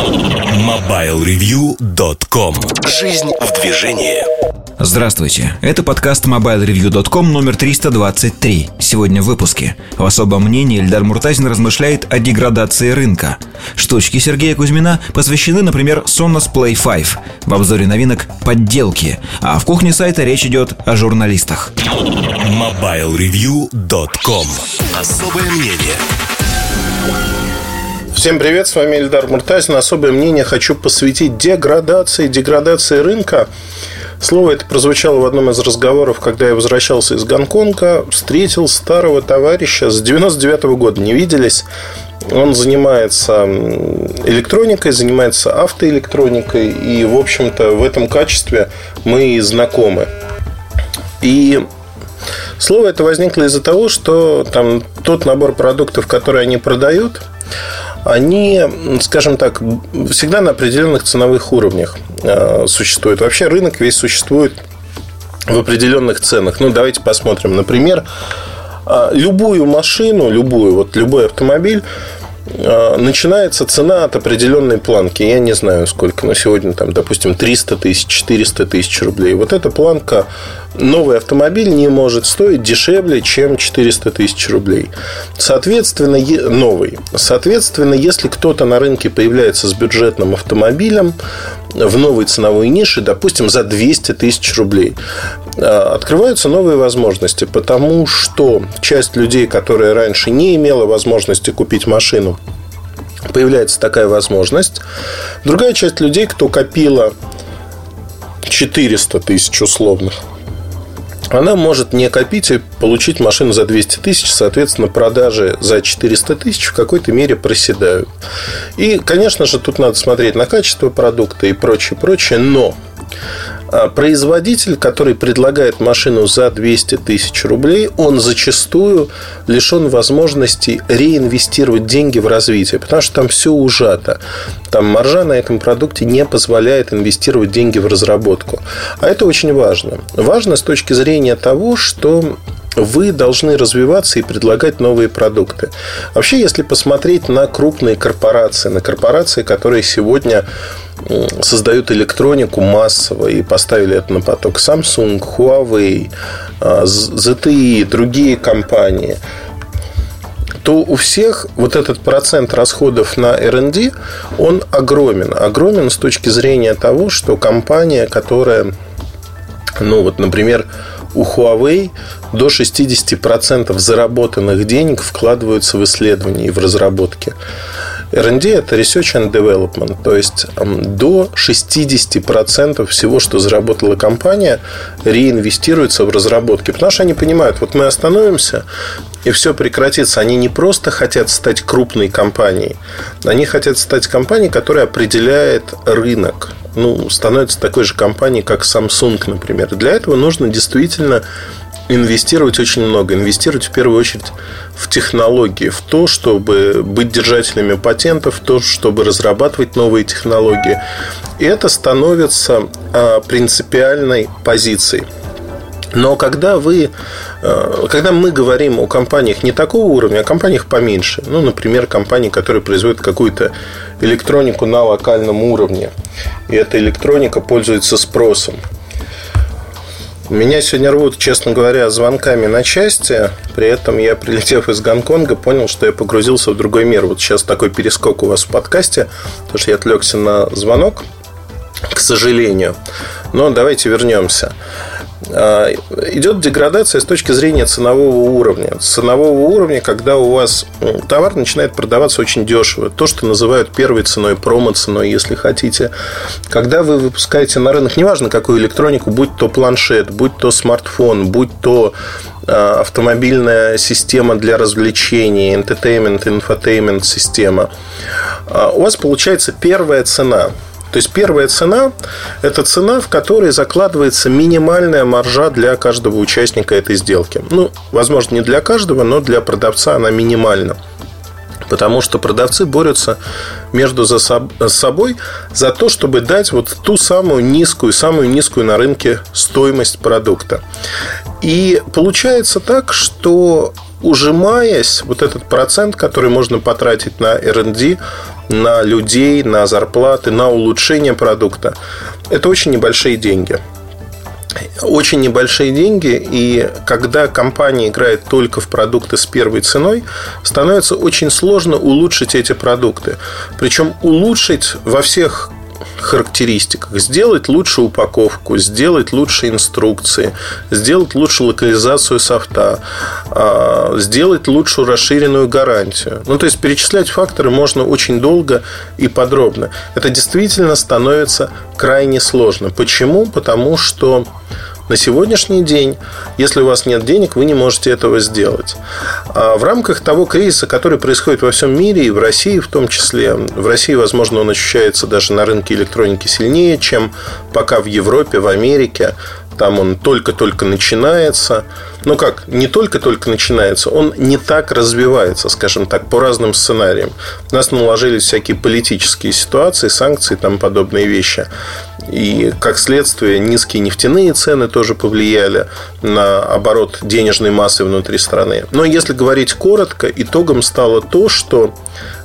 MobileReview.com Жизнь в движении Здравствуйте, это подкаст MobileReview.com номер 323. Сегодня в выпуске. В особом мнении Эльдар Муртазин размышляет о деградации рынка. Штучки Сергея Кузьмина посвящены, например, Sonos Play 5. В обзоре новинок – подделки. А в кухне сайта речь идет о журналистах. MobileReview.com Особое мнение Всем привет, с вами Эльдар Муртазин. Особое мнение хочу посвятить деградации, деградации рынка. Слово это прозвучало в одном из разговоров, когда я возвращался из Гонконга. Встретил старого товарища с 99 -го года. Не виделись. Он занимается электроникой, занимается автоэлектроникой. И, в общем-то, в этом качестве мы и знакомы. И слово это возникло из-за того, что там тот набор продуктов, которые они продают, они, скажем так, всегда на определенных ценовых уровнях э, существуют. Вообще рынок весь существует в определенных ценах. Ну, давайте посмотрим. Например, э, любую машину, любую, вот любой автомобиль э, начинается цена от определенной планки. Я не знаю, сколько, но сегодня, там, допустим, 300 тысяч, 400 тысяч рублей. Вот эта планка новый автомобиль не может стоить дешевле, чем 400 тысяч рублей. Соответственно, новый. Соответственно, если кто-то на рынке появляется с бюджетным автомобилем в новой ценовой нише, допустим, за 200 тысяч рублей, а, открываются новые возможности, потому что часть людей, которая раньше не имела возможности купить машину, появляется такая возможность. Другая часть людей, кто копила 400 тысяч условных, она может не копить и получить машину за 200 тысяч, соответственно, продажи за 400 тысяч в какой-то мере проседают. И, конечно же, тут надо смотреть на качество продукта и прочее, прочее, но производитель, который предлагает машину за 200 тысяч рублей, он зачастую лишен возможности реинвестировать деньги в развитие, потому что там все ужато. Там маржа на этом продукте не позволяет инвестировать деньги в разработку. А это очень важно. Важно с точки зрения того, что вы должны развиваться и предлагать новые продукты. Вообще, если посмотреть на крупные корпорации, на корпорации, которые сегодня создают электронику массово и поставили это на поток Samsung, Huawei, а, ZTE, другие компании, то у всех вот этот процент расходов на R&D, он огромен. Огромен с точки зрения того, что компания, которая, ну вот, например, у Huawei до 60% заработанных денег вкладываются в исследования и в разработки. R&D – это Research and Development, то есть до 60% всего, что заработала компания, реинвестируется в разработки. Потому что они понимают, вот мы остановимся, и все прекратится. Они не просто хотят стать крупной компанией, они хотят стать компанией, которая определяет рынок. Ну, становится такой же компанией, как Samsung, например. Для этого нужно действительно инвестировать очень много. Инвестировать в первую очередь в технологии, в то, чтобы быть держателями патентов, в то, чтобы разрабатывать новые технологии. И это становится а, принципиальной позицией. Но когда вы, а, когда мы говорим о компаниях не такого уровня, а компаниях поменьше, ну, например, компании, которые производят какую-то электронику на локальном уровне, и эта электроника пользуется спросом, меня сегодня рвут, честно говоря, звонками на части. При этом я, прилетев из Гонконга, понял, что я погрузился в другой мир. Вот сейчас такой перескок у вас в подкасте, потому что я отвлекся на звонок, к сожалению. Но давайте вернемся. А, идет деградация с точки зрения ценового уровня. Ценового уровня, когда у вас товар начинает продаваться очень дешево. То, что называют первой ценой, промо-ценой, если хотите. Когда вы выпускаете на рынок, неважно какую электронику, будь то планшет, будь то смартфон, будь то а, автомобильная система для развлечений, entertainment, infotainment система, а, у вас получается первая цена – то есть первая цена – это цена, в которой закладывается минимальная маржа для каждого участника этой сделки. Ну, возможно, не для каждого, но для продавца она минимальна. Потому что продавцы борются между за собой за то, чтобы дать вот ту самую низкую, самую низкую на рынке стоимость продукта. И получается так, что ужимаясь, вот этот процент, который можно потратить на R&D, на людей, на зарплаты, на улучшение продукта, это очень небольшие деньги очень небольшие деньги, и когда компания играет только в продукты с первой ценой, становится очень сложно улучшить эти продукты. Причем улучшить во всех характеристиках. Сделать лучше упаковку, сделать лучше инструкции, сделать лучше локализацию софта, а, сделать лучшую расширенную гарантию. Ну, то есть, перечислять факторы можно очень долго и подробно. Это действительно становится крайне сложно. Почему? Потому что на сегодняшний день, если у вас нет денег, вы не можете этого сделать. А в рамках того кризиса, который происходит во всем мире, и в России в том числе, в России, возможно, он ощущается даже на рынке электроники сильнее, чем пока в Европе, в Америке там он только-только начинается. Ну как, не только-только начинается, он не так развивается, скажем так, по разным сценариям. У нас наложились всякие политические ситуации, санкции тому подобные вещи. И, как следствие, низкие нефтяные цены тоже повлияли на оборот денежной массы внутри страны. Но если говорить коротко, итогом стало то, что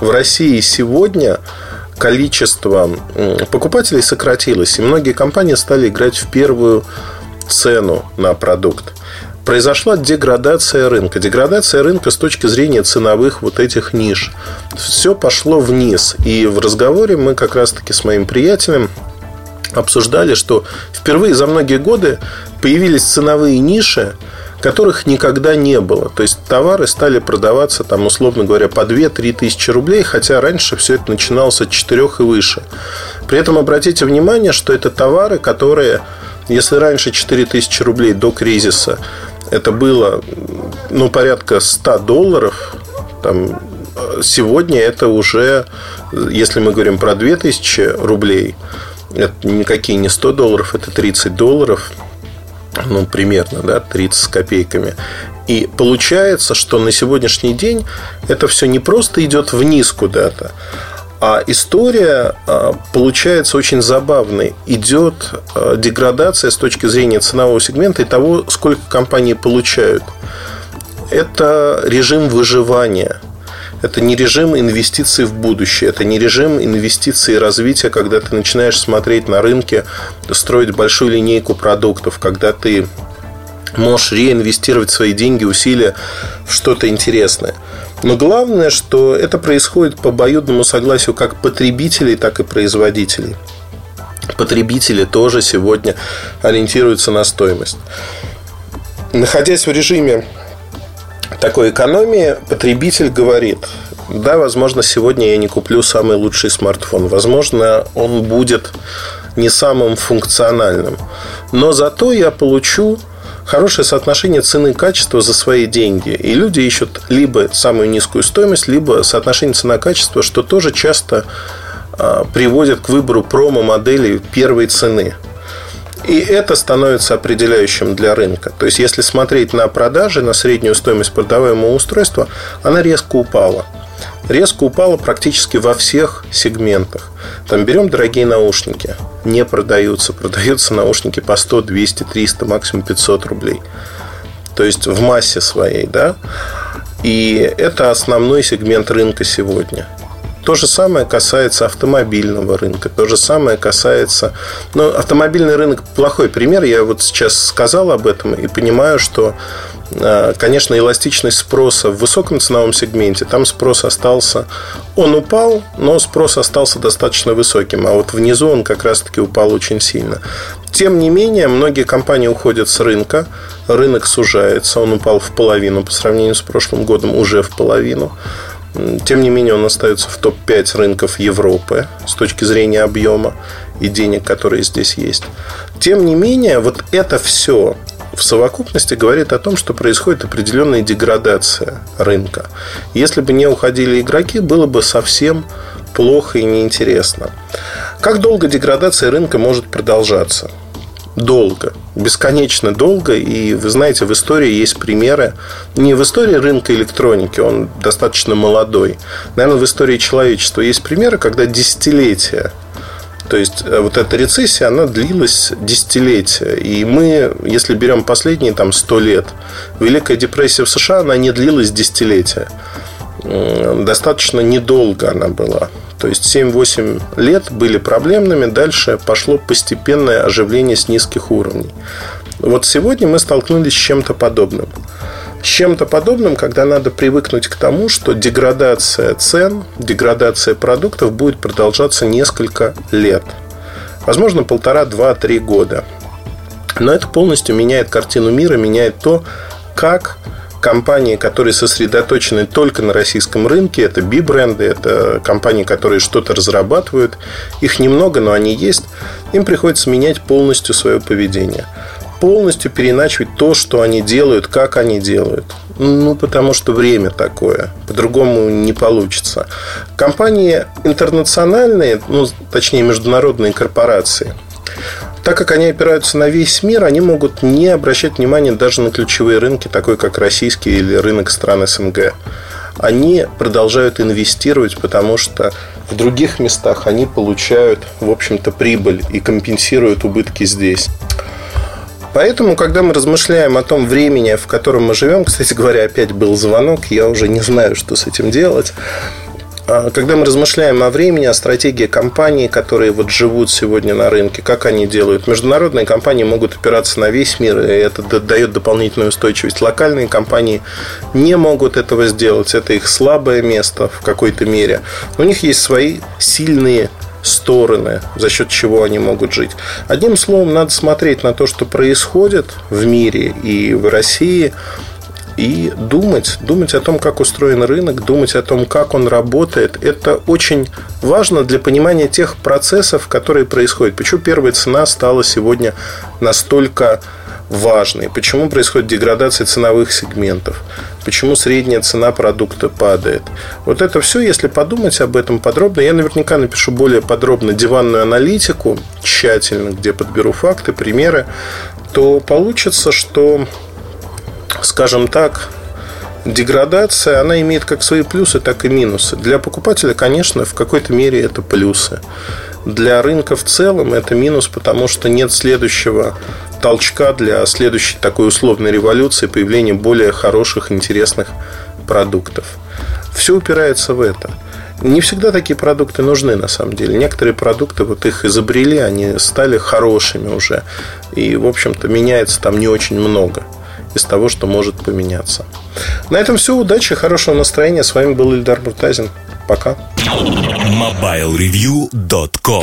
в России сегодня количество покупателей сократилось, и многие компании стали играть в первую цену на продукт. Произошла деградация рынка. Деградация рынка с точки зрения ценовых вот этих ниш. Все пошло вниз. И в разговоре мы как раз-таки с моим приятелем обсуждали, что впервые за многие годы появились ценовые ниши, которых никогда не было. То есть товары стали продаваться, там, условно говоря, по 2-3 тысячи рублей, хотя раньше все это начиналось от 4 и выше. При этом обратите внимание, что это товары, которые если раньше 4000 рублей до кризиса это было ну, порядка 100 долларов, там, сегодня это уже, если мы говорим про 2000 рублей, это никакие не 100 долларов, это 30 долларов, ну, примерно, да, 30 с копейками. И получается, что на сегодняшний день это все не просто идет вниз куда-то, а история а, получается очень забавной. Идет а, деградация с точки зрения ценового сегмента и того, сколько компании получают. Это режим выживания. Это не режим инвестиций в будущее, это не режим инвестиций и развития, когда ты начинаешь смотреть на рынке, строить большую линейку продуктов, когда ты можешь реинвестировать свои деньги, усилия в что-то интересное. Но главное, что это происходит по обоюдному согласию как потребителей, так и производителей. Потребители тоже сегодня ориентируются на стоимость. Находясь в режиме такой экономии, потребитель говорит, да, возможно, сегодня я не куплю самый лучший смартфон. Возможно, он будет не самым функциональным. Но зато я получу хорошее соотношение цены и качества за свои деньги. И люди ищут либо самую низкую стоимость, либо соотношение цена-качество, что тоже часто а, приводит к выбору промо-моделей первой цены. И это становится определяющим для рынка. То есть, если смотреть на продажи, на среднюю стоимость продаваемого устройства, она резко упала – резко упала практически во всех сегментах. Там берем дорогие наушники, не продаются. Продаются наушники по 100, 200, 300, максимум 500 рублей. То есть в массе своей, да. И это основной сегмент рынка сегодня. То же самое касается автомобильного рынка. То же самое касается... Ну, автомобильный рынок плохой пример. Я вот сейчас сказал об этом и понимаю, что конечно, эластичность спроса в высоком ценовом сегменте, там спрос остался, он упал, но спрос остался достаточно высоким, а вот внизу он как раз-таки упал очень сильно. Тем не менее, многие компании уходят с рынка, рынок сужается, он упал в половину по сравнению с прошлым годом, уже в половину. Тем не менее, он остается в топ-5 рынков Европы с точки зрения объема и денег, которые здесь есть. Тем не менее, вот это все в совокупности говорит о том, что происходит определенная деградация рынка. Если бы не уходили игроки, было бы совсем плохо и неинтересно. Как долго деградация рынка может продолжаться? Долго, бесконечно долго. И вы знаете, в истории есть примеры. Не в истории рынка электроники, он достаточно молодой. Наверное, в истории человечества есть примеры, когда десятилетия То есть э, вот эта рецессия, она длилась десятилетия. И мы, если берем последние там 100 лет, Великая депрессия в США, она не длилась десятилетия. Достаточно недолго она была. То есть 7-8 лет были проблемными, дальше пошло постепенное оживление с низких уровней. Вот сегодня мы столкнулись с чем-то подобным. Чем-то подобным, когда надо привыкнуть к тому, что деградация цен, деградация продуктов будет продолжаться несколько лет. Возможно, полтора, два, три года. Но это полностью меняет картину мира, меняет то, как компании, которые сосредоточены только на российском рынке, это би-бренды, это компании, которые что-то разрабатывают, их немного, но они есть, им приходится менять полностью свое поведение полностью переначивать то, что они делают, как они делают. Ну, потому что время такое. По-другому не получится. Компании интернациональные, ну, точнее, международные корпорации, так как они опираются на весь мир, они могут не обращать внимания даже на ключевые рынки, такой как российский или рынок стран СНГ. Они продолжают инвестировать, потому что в других местах они получают, в общем-то, прибыль и компенсируют убытки здесь. Поэтому, когда мы размышляем о том времени, в котором мы живем, кстати говоря, опять был звонок, я уже не знаю, что с этим делать. А, когда мы размышляем о времени, о стратегии компаний, которые вот живут сегодня на рынке, как они делают. Международные компании могут опираться на весь мир, и это дает дополнительную устойчивость. Локальные компании не могут этого сделать. Это их слабое место в какой-то мере. У них есть свои сильные стороны, за счет чего они могут жить. Одним словом, надо смотреть на то, что происходит в мире и в России, и думать, думать о том, как устроен рынок, думать о том, как он работает. Это очень важно для понимания тех процессов, которые происходят. Почему первая цена стала сегодня настолько важный. Почему происходит деградация ценовых сегментов? Почему средняя цена продукта падает? Вот это все, если подумать об этом подробно, я наверняка напишу более подробно диванную аналитику, тщательно, где подберу факты, примеры, то получится, что, скажем так, деградация, она имеет как свои плюсы, так и минусы. Для покупателя, конечно, в какой-то мере это плюсы. Для рынка в целом это минус, потому что нет следующего толчка для следующей такой условной революции, появления более хороших, интересных продуктов. Все упирается в это. Не всегда такие продукты нужны, на самом деле. Некоторые продукты, вот их изобрели, они стали хорошими уже. И, в общем-то, меняется там не очень много из того, что может поменяться. На этом все. Удачи, хорошего настроения. С вами был Ильдар Буртазин. Пока. MobileReview.com